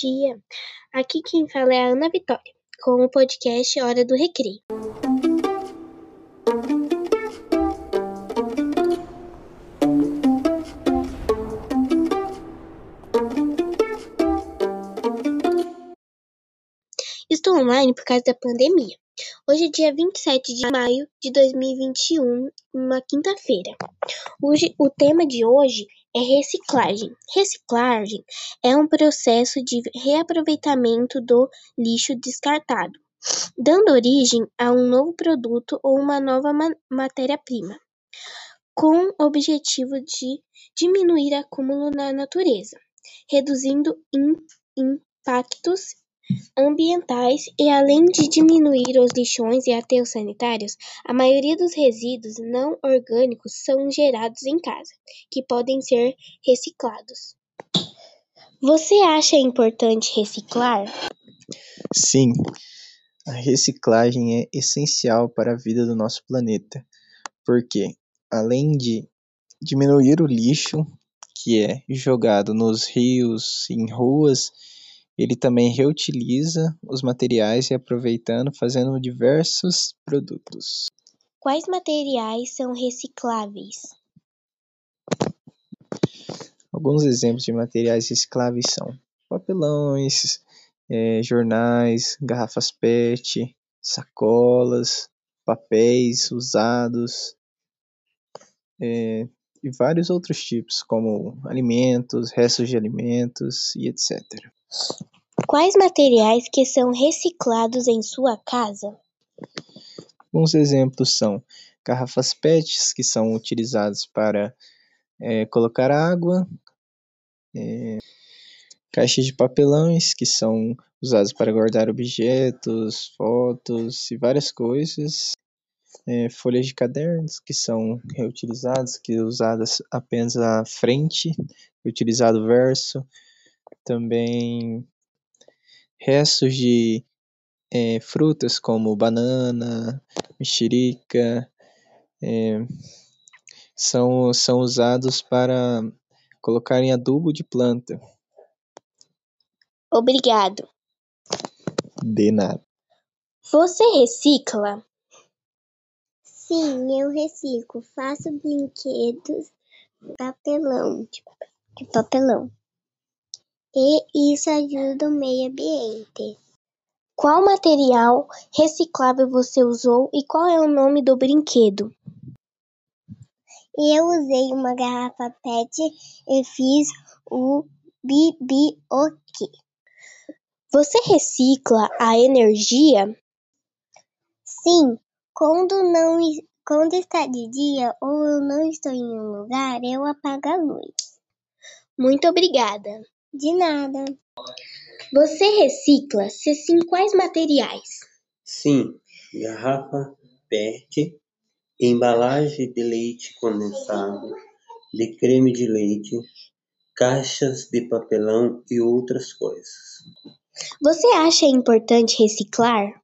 dia! Aqui quem fala é a Ana Vitória, com o podcast Hora do Recreio. Estou online por causa da pandemia. Hoje é dia 27 de maio de 2021, uma quinta-feira. Hoje, o tema de hoje é reciclagem. Reciclagem é um processo de reaproveitamento do lixo descartado, dando origem a um novo produto ou uma nova ma matéria-prima, com o objetivo de diminuir acúmulo na natureza, reduzindo impactos ambientais e além de diminuir os lixões e aterros sanitários, a maioria dos resíduos não orgânicos são gerados em casa, que podem ser reciclados. Você acha importante reciclar? Sim, a reciclagem é essencial para a vida do nosso planeta, porque além de diminuir o lixo que é jogado nos rios, em ruas, ele também reutiliza os materiais reaproveitando, fazendo diversos produtos. Quais materiais são recicláveis? Alguns exemplos de materiais recicláveis são papelões, é, jornais, garrafas PET, sacolas, papéis usados é, e vários outros tipos, como alimentos, restos de alimentos e etc. Quais materiais que são reciclados em sua casa? Alguns exemplos são garrafas PETs, que são utilizadas para é, colocar água, é, caixas de papelões, que são usadas para guardar objetos, fotos e várias coisas, é, folhas de cadernos, que são reutilizadas, que é usadas apenas a frente, utilizado o verso, também restos de é, frutas como banana, mexerica, é, são, são usados para colocar em adubo de planta. Obrigado. De nada. Você recicla? Sim, eu reciclo. Faço brinquedos de papelão, de papelão e isso ajuda o meio ambiente. Qual material reciclável você usou e qual é o nome do brinquedo? Eu usei uma garrafa PET e fiz o bibioque. Você recicla a energia? Sim, quando não quando está de dia ou eu não estou em um lugar, eu apago a luz. Muito obrigada. De nada. Você recicla? Se sim, quais materiais? Sim, garrafa PET, embalagem de leite condensado, de creme de leite, caixas de papelão e outras coisas. Você acha importante reciclar?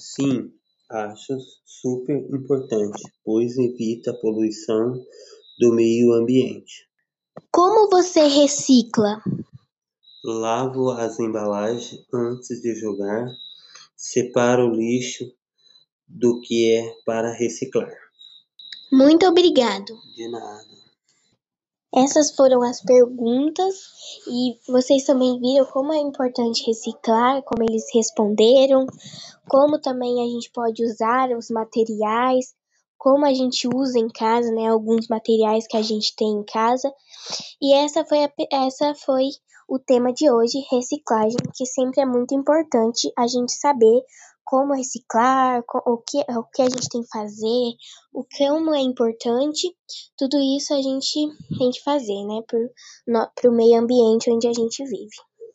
Sim, acho super importante, pois evita a poluição do meio ambiente. Como você recicla? Lavo as embalagens antes de jogar, separo o lixo do que é para reciclar. Muito obrigado. De nada. Essas foram as perguntas e vocês também viram como é importante reciclar, como eles responderam, como também a gente pode usar os materiais, como a gente usa em casa, né, alguns materiais que a gente tem em casa. E essa foi, a, essa foi o tema de hoje, reciclagem, que sempre é muito importante a gente saber como reciclar, o que, o que a gente tem que fazer, o como é importante, tudo isso a gente tem que fazer, né, para o meio ambiente onde a gente vive.